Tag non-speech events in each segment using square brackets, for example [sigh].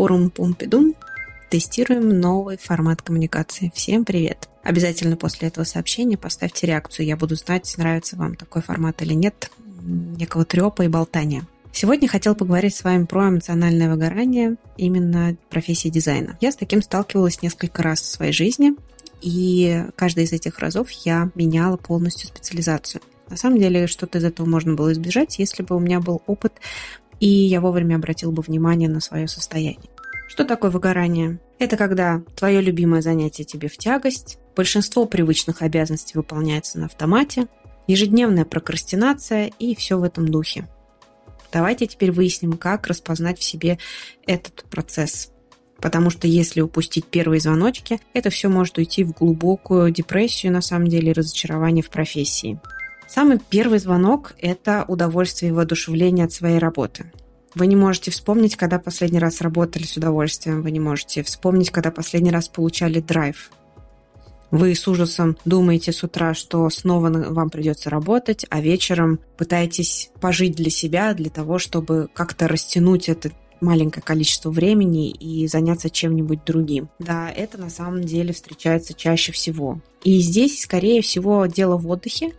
Пурум Пумпидум. Тестируем новый формат коммуникации. Всем привет! Обязательно после этого сообщения поставьте реакцию. Я буду знать, нравится вам такой формат или нет, некого трепа и болтания. Сегодня хотел поговорить с вами про эмоциональное выгорание именно профессии дизайна. Я с таким сталкивалась несколько раз в своей жизни, и каждый из этих разов я меняла полностью специализацию. На самом деле, что-то из этого можно было избежать, если бы у меня был опыт, и я вовремя обратил бы внимание на свое состояние. Что такое выгорание? Это когда твое любимое занятие тебе в тягость, большинство привычных обязанностей выполняется на автомате, ежедневная прокрастинация и все в этом духе. Давайте теперь выясним, как распознать в себе этот процесс. Потому что если упустить первые звоночки, это все может уйти в глубокую депрессию, на самом деле, разочарование в профессии. Самый первый звонок – это удовольствие и воодушевление от своей работы. Вы не можете вспомнить, когда последний раз работали с удовольствием. Вы не можете вспомнить, когда последний раз получали драйв. Вы с ужасом думаете с утра, что снова вам придется работать, а вечером пытаетесь пожить для себя, для того, чтобы как-то растянуть этот маленькое количество времени и заняться чем-нибудь другим. Да, это на самом деле встречается чаще всего. И здесь, скорее всего, дело в отдыхе,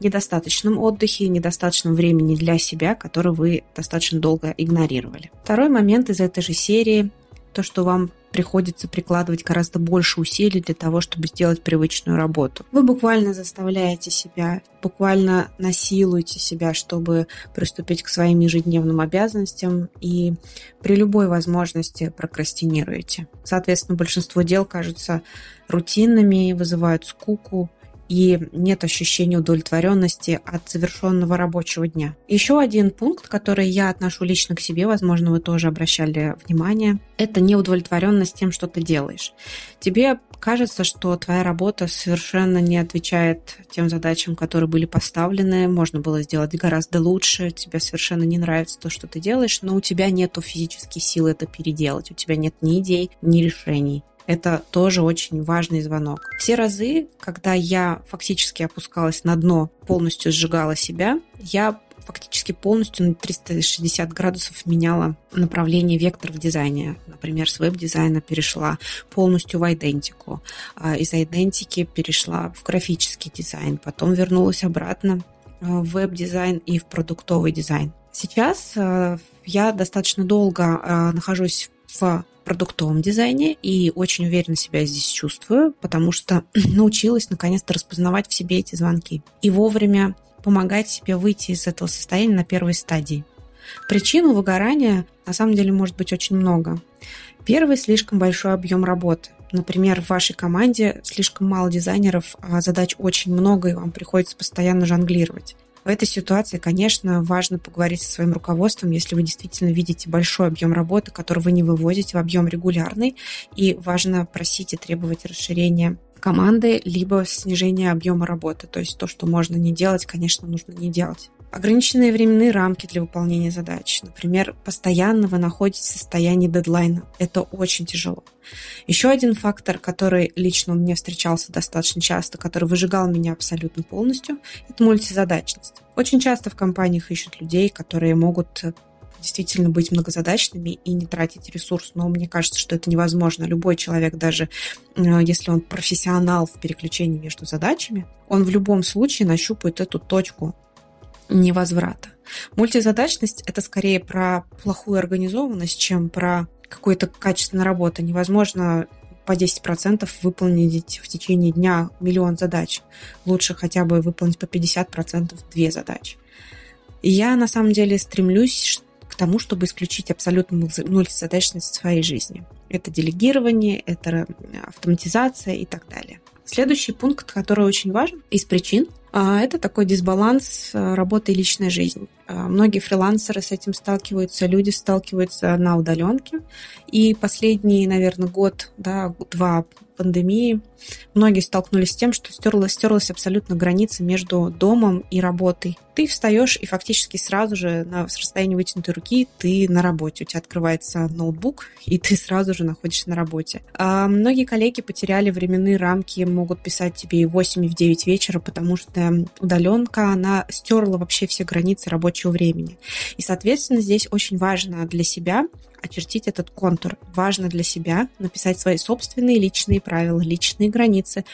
недостаточном отдыхе, недостаточном времени для себя, который вы достаточно долго игнорировали. Второй момент из этой же серии то, что вам приходится прикладывать гораздо больше усилий для того, чтобы сделать привычную работу. Вы буквально заставляете себя, буквально насилуете себя, чтобы приступить к своим ежедневным обязанностям и при любой возможности прокрастинируете. Соответственно, большинство дел кажутся рутинными, вызывают скуку, и нет ощущения удовлетворенности от завершенного рабочего дня. Еще один пункт, который я отношу лично к себе, возможно, вы тоже обращали внимание, это неудовлетворенность тем, что ты делаешь. Тебе кажется, что твоя работа совершенно не отвечает тем задачам, которые были поставлены, можно было сделать гораздо лучше, тебе совершенно не нравится то, что ты делаешь, но у тебя нет физических сил это переделать, у тебя нет ни идей, ни решений. Это тоже очень важный звонок. Все разы, когда я фактически опускалась на дно, полностью сжигала себя, я фактически полностью на 360 градусов меняла направление, вектор в дизайне. Например, с веб-дизайна перешла полностью в идентику. А из идентики перешла в графический дизайн. Потом вернулась обратно в веб-дизайн и в продуктовый дизайн. Сейчас э, я достаточно долго э, нахожусь в продуктовом дизайне и очень уверенно себя здесь чувствую, потому что [clears throat] научилась наконец-то распознавать в себе эти звонки и вовремя помогать себе выйти из этого состояния на первой стадии. Причин выгорания на самом деле может быть очень много. Первый – слишком большой объем работы. Например, в вашей команде слишком мало дизайнеров, а задач очень много, и вам приходится постоянно жонглировать. В этой ситуации, конечно, важно поговорить со своим руководством, если вы действительно видите большой объем работы, который вы не вывозите в объем регулярный, и важно просить и требовать расширения команды, либо снижения объема работы. То есть то, что можно не делать, конечно, нужно не делать. Ограниченные временные рамки для выполнения задач. Например, постоянно вы находитесь в состоянии дедлайна. Это очень тяжело. Еще один фактор, который лично мне встречался достаточно часто, который выжигал меня абсолютно полностью, это мультизадачность. Очень часто в компаниях ищут людей, которые могут действительно быть многозадачными и не тратить ресурс. Но мне кажется, что это невозможно. Любой человек, даже э, если он профессионал в переключении между задачами, он в любом случае нащупает эту точку невозврата. Мультизадачность – это скорее про плохую организованность, чем про какую-то качественную работу. Невозможно по 10% выполнить в течение дня миллион задач. Лучше хотя бы выполнить по 50% две задачи. И я на самом деле стремлюсь к тому, чтобы исключить абсолютно мультизадачность в своей жизни. Это делегирование, это автоматизация и так далее. Следующий пункт, который очень важен из причин, это такой дисбаланс а, работы и личной жизни. А, многие фрилансеры с этим сталкиваются, люди сталкиваются на удаленке. И последний, наверное, год, да, два пандемии многие столкнулись с тем, что стерлась, стерлась абсолютно граница между домом и работой. Ты встаешь и фактически сразу же на, с расстояния вытянутой руки ты на работе. У тебя открывается ноутбук, и ты сразу же находишься на работе. А многие коллеги потеряли временные рамки, могут писать тебе и в 8, и в 9 вечера, потому что удаленка, она стерла вообще все границы рабочего рабочего времени. И, соответственно, здесь очень важно для себя очертить этот контур. Важно для себя написать свои собственные личные правила, личные границы,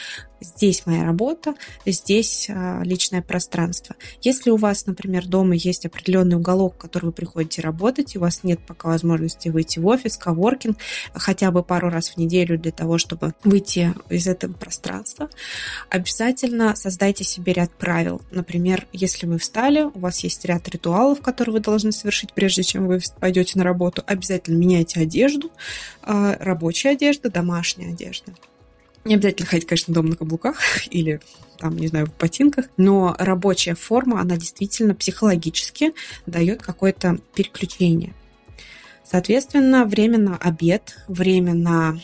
здесь моя работа, здесь а, личное пространство. Если у вас, например, дома есть определенный уголок, в который вы приходите работать, и у вас нет пока возможности выйти в офис, коворкинг, хотя бы пару раз в неделю для того, чтобы выйти из этого пространства, обязательно создайте себе ряд правил. Например, если вы встали, у вас есть ряд ритуалов, которые вы должны совершить, прежде чем вы пойдете на работу, обязательно меняйте одежду, а, рабочая одежда, домашняя одежда. Не обязательно ходить, конечно, дома на каблуках [laughs] или там, не знаю, в ботинках, но рабочая форма, она действительно психологически дает какое-то переключение. Соответственно, время на обед, время на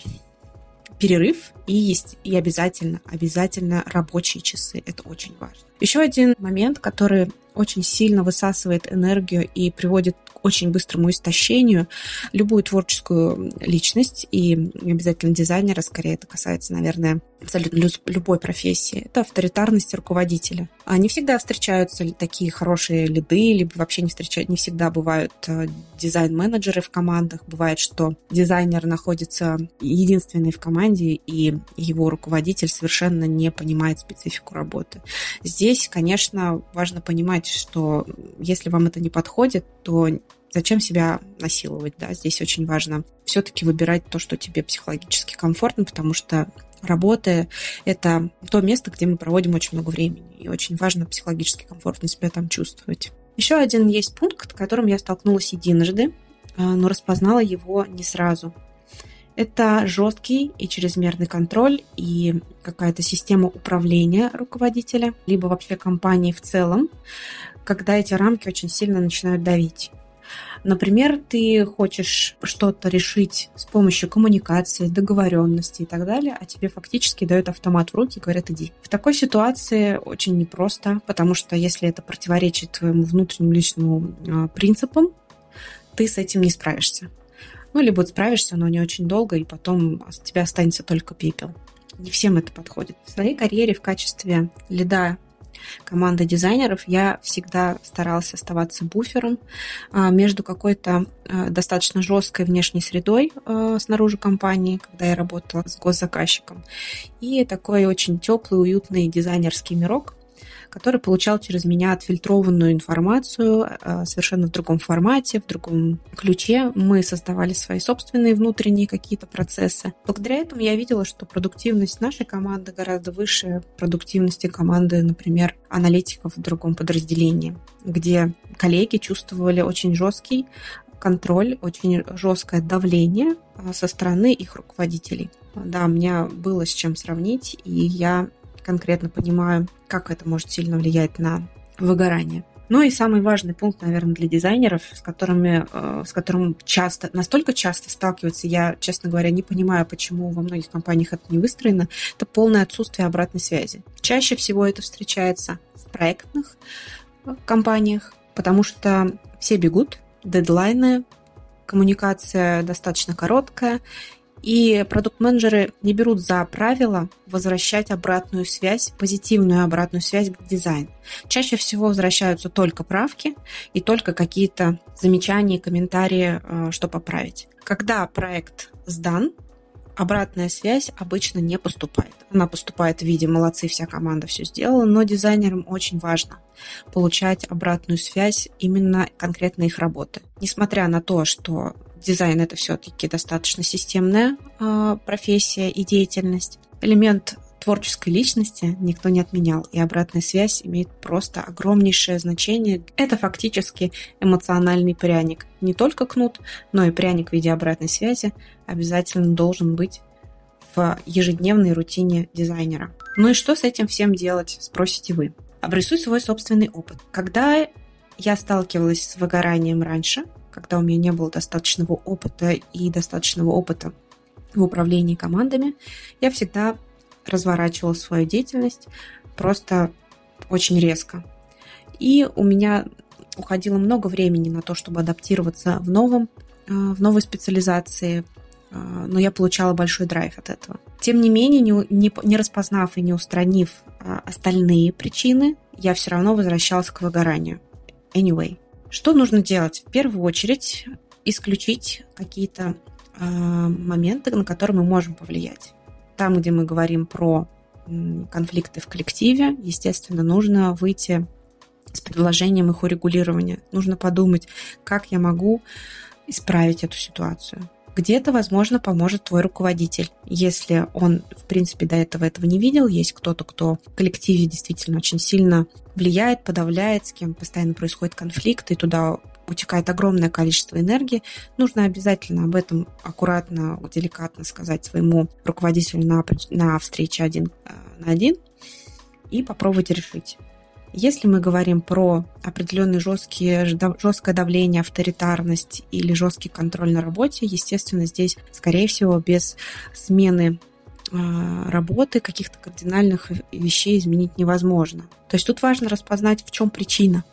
перерыв и есть и обязательно, обязательно рабочие часы. Это очень важно. Еще один момент, который очень сильно высасывает энергию и приводит к очень быстрому истощению. Любую творческую личность, и обязательно дизайнера, скорее это касается, наверное, абсолютно любой профессии, это авторитарность руководителя. Не всегда встречаются такие хорошие лиды, либо вообще не встречают, не всегда бывают э, дизайн-менеджеры в командах. Бывает, что дизайнер находится единственный в команде, и его руководитель совершенно не понимает специфику работы. Здесь, конечно, важно понимать, что если вам это не подходит, то зачем себя насиловать, да, здесь очень важно все-таки выбирать то, что тебе психологически комфортно, потому что работа — это то место, где мы проводим очень много времени, и очень важно психологически комфортно себя там чувствовать. Еще один есть пункт, с которым я столкнулась единожды, а, но распознала его не сразу. Это жесткий и чрезмерный контроль и какая-то система управления руководителя, либо вообще компании в целом, когда эти рамки очень сильно начинают давить. Например, ты хочешь что-то решить с помощью коммуникации, договоренности и так далее, а тебе фактически дают автомат в руки и говорят «иди». В такой ситуации очень непросто, потому что если это противоречит твоему внутреннему личному а, принципам, ты с этим не справишься. Ну, либо справишься, но не очень долго, и потом от тебя останется только пепел. Не всем это подходит. В своей карьере в качестве лида команды дизайнеров, я всегда старалась оставаться буфером а, между какой-то а, достаточно жесткой внешней средой а, снаружи компании, когда я работала с госзаказчиком, и такой очень теплый, уютный дизайнерский мирок, который получал через меня отфильтрованную информацию э, совершенно в другом формате, в другом ключе. Мы создавали свои собственные внутренние какие-то процессы. Благодаря этому я видела, что продуктивность нашей команды гораздо выше продуктивности команды, например, аналитиков в другом подразделении, где коллеги чувствовали очень жесткий контроль, очень жесткое давление э, со стороны их руководителей. Да, у меня было с чем сравнить, и я конкретно понимаю, как это может сильно влиять на выгорание. Ну и самый важный пункт, наверное, для дизайнеров, с которыми, э, с которым часто, настолько часто сталкиваются, я, честно говоря, не понимаю, почему во многих компаниях это не выстроено, это полное отсутствие обратной связи. Чаще всего это встречается в проектных э, компаниях, потому что все бегут, дедлайны, коммуникация достаточно короткая, и продукт-менеджеры не берут за правило возвращать обратную связь, позитивную обратную связь в дизайн. Чаще всего возвращаются только правки и только какие-то замечания, комментарии, э, что поправить. Когда проект сдан, обратная связь обычно не поступает. Она поступает в виде «молодцы, вся команда все сделала», но дизайнерам очень важно получать обратную связь именно конкретно их работы. Несмотря на то, что дизайн это все-таки достаточно системная э, профессия и деятельность. Элемент творческой личности никто не отменял, и обратная связь имеет просто огромнейшее значение. Это фактически эмоциональный пряник. Не только кнут, но и пряник в виде обратной связи обязательно должен быть в ежедневной рутине дизайнера. Ну и что с этим всем делать, спросите вы. Обрисуй свой собственный опыт. Когда я сталкивалась с выгоранием раньше, когда у меня не было достаточного опыта и достаточного опыта в управлении командами, я всегда разворачивала свою деятельность просто очень резко. И у меня уходило много времени на то, чтобы адаптироваться в новом, э, в новой специализации, э, но я получала большой драйв от этого. Тем не менее, не, не, не распознав и не устранив э, остальные причины, я все равно возвращалась к выгоранию. Anyway. Что нужно делать? В первую очередь исключить какие-то э, моменты, на которые мы можем повлиять. Там, где мы говорим про конфликты в коллективе, естественно, нужно выйти с предложением их урегулирования. Нужно подумать, как я могу исправить эту ситуацию. Где-то, возможно, поможет твой руководитель. Если он, в принципе, до этого этого не видел, есть кто-то, кто в коллективе действительно очень сильно влияет, подавляет, с кем постоянно происходит конфликт, и туда утекает огромное количество энергии, нужно обязательно об этом аккуратно, деликатно сказать своему руководителю на, на встрече один э, на один и попробовать решить. Если мы говорим про определенные жесткие, жесткое давление, авторитарность или жесткий контроль на работе, естественно, здесь, скорее всего, без смены а, работы каких-то кардинальных вещей изменить невозможно. То есть тут важно распознать, в чем причина,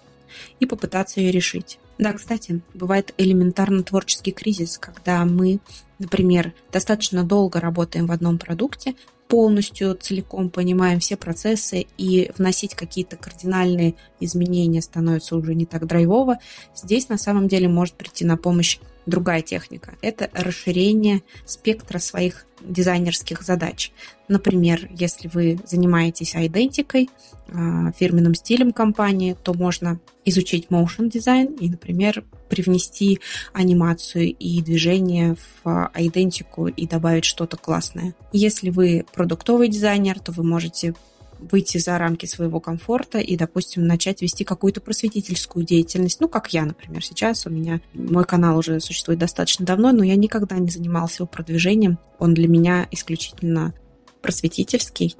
и попытаться ее решить. Да, кстати, бывает элементарно творческий кризис, когда мы, например, достаточно долго работаем в одном продукте, полностью целиком понимаем все процессы и вносить какие-то кардинальные изменения становится уже не так драйвово, здесь на самом деле может прийти на помощь другая техника. Это расширение спектра своих дизайнерских задач. Например, если вы занимаетесь айдентикой, а, фирменным стилем компании, то можно изучить motion дизайн и, например, привнести анимацию и движение в айдентику и добавить что-то классное. Если вы продуктовый дизайнер, то вы можете выйти за рамки своего комфорта и, допустим, начать вести какую-то просветительскую деятельность. Ну, как я, например, сейчас. У меня мой канал уже существует достаточно давно, но я никогда не занимался его продвижением. Он для меня исключительно просветительский.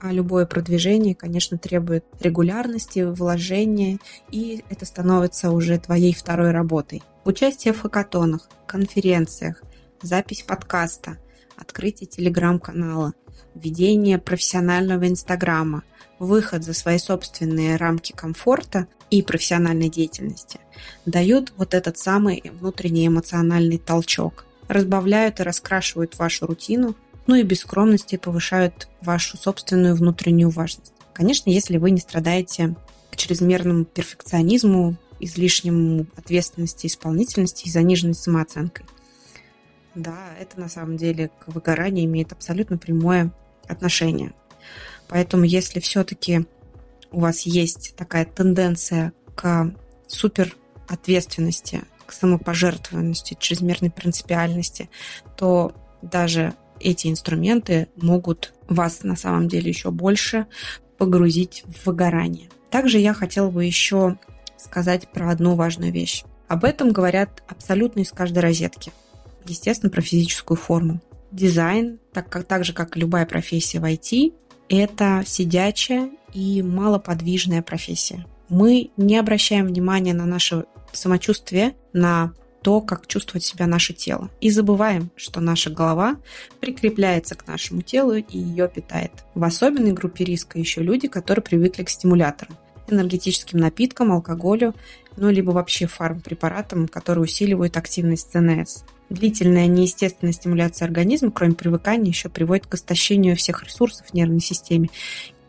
А любое продвижение, конечно, требует регулярности, вложения, и это становится уже твоей второй работой. Участие в хакатонах, конференциях, запись подкаста, открытие телеграм-канала, ведение профессионального инстаграма, выход за свои собственные рамки комфорта и профессиональной деятельности дают вот этот самый внутренний эмоциональный толчок, разбавляют и раскрашивают вашу рутину, ну и без скромности повышают вашу собственную внутреннюю важность. Конечно, если вы не страдаете к чрезмерному перфекционизму, излишнему ответственности, исполнительности и заниженной самооценкой. Да, это на самом деле к выгоранию имеет абсолютно прямое отношение. Поэтому если все-таки у вас есть такая тенденция к супер ответственности, к самопожертвованности, чрезмерной принципиальности, то даже эти инструменты могут вас на самом деле еще больше погрузить в выгорание. Также я хотела бы еще сказать про одну важную вещь. Об этом говорят абсолютно из каждой розетки. Естественно, про физическую форму дизайн, так, как, так же, как и любая профессия в IT, это сидячая и малоподвижная профессия. Мы не обращаем внимания на наше самочувствие, на то, как чувствует себя наше тело. И забываем, что наша голова прикрепляется к нашему телу и ее питает. В особенной группе риска еще люди, которые привыкли к стимуляторам энергетическим напиткам, алкоголю, ну, либо вообще фармпрепаратам, которые усиливают активность ЦНС. Длительная неестественная стимуляция организма, кроме привыкания, еще приводит к истощению всех ресурсов в нервной системе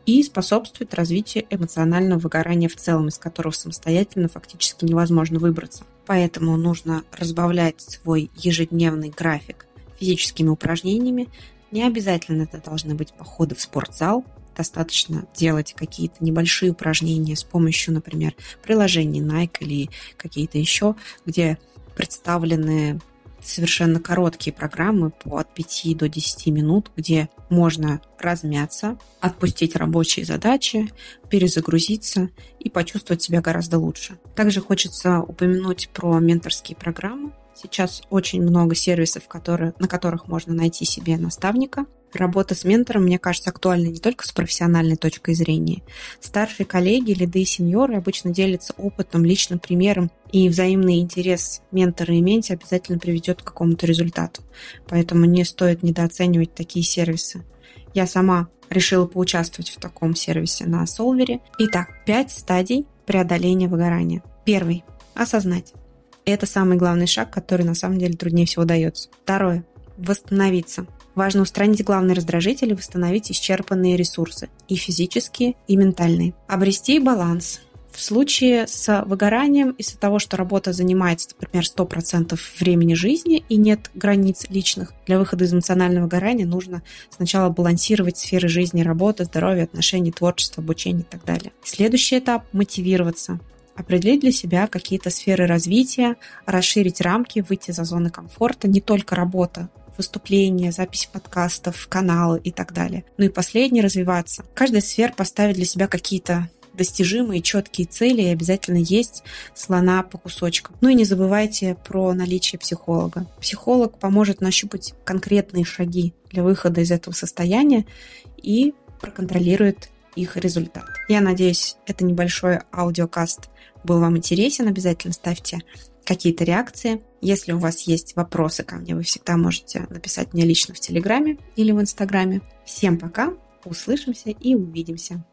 и способствует развитию эмоционального выгорания в целом, из которого самостоятельно фактически невозможно выбраться. Поэтому нужно разбавлять свой ежедневный график физическими упражнениями. Не обязательно это должны быть походы в спортзал, достаточно делать какие-то небольшие упражнения с помощью, например, приложений Nike или какие-то еще, где представлены совершенно короткие программы по от 5 до 10 минут, где можно размяться, отпустить рабочие задачи, перезагрузиться и почувствовать себя гораздо лучше. Также хочется упомянуть про менторские программы. Сейчас очень много сервисов, которые, на которых можно найти себе наставника, Работа с ментором, мне кажется, актуальна не только с профессиональной точкой зрения. Старшие коллеги, лиды и сеньоры обычно делятся опытом, личным примером, и взаимный интерес ментора и менти обязательно приведет к какому-то результату. Поэтому не стоит недооценивать такие сервисы. Я сама решила поучаствовать в таком сервисе на Солвере. Итак, пять стадий преодоления выгорания. Первый – осознать. Это самый главный шаг, который на самом деле труднее всего дается. Второе – восстановиться. Важно устранить главный раздражитель и восстановить исчерпанные ресурсы, и физические, и ментальные. Обрести баланс. В случае с выгоранием из-за того, что работа занимает, например, 100% времени жизни и нет границ личных, для выхода из эмоционального выгорания нужно сначала балансировать сферы жизни, работы, здоровья, отношений, творчества, обучения и так далее. Следующий этап – мотивироваться определить для себя какие-то сферы развития, расширить рамки, выйти за зоны комфорта, не только работа, выступления, запись подкастов, каналы и так далее. Ну и последнее – развиваться. Каждая сфера поставит для себя какие-то достижимые, четкие цели и обязательно есть слона по кусочкам. Ну и не забывайте про наличие психолога. Психолог поможет нащупать конкретные шаги для выхода из этого состояния и проконтролирует их результат. Я надеюсь, это небольшой аудиокаст был вам интересен. Обязательно ставьте какие-то реакции. Если у вас есть вопросы ко мне, вы всегда можете написать мне лично в Телеграме или в Инстаграме. Всем пока, услышимся и увидимся.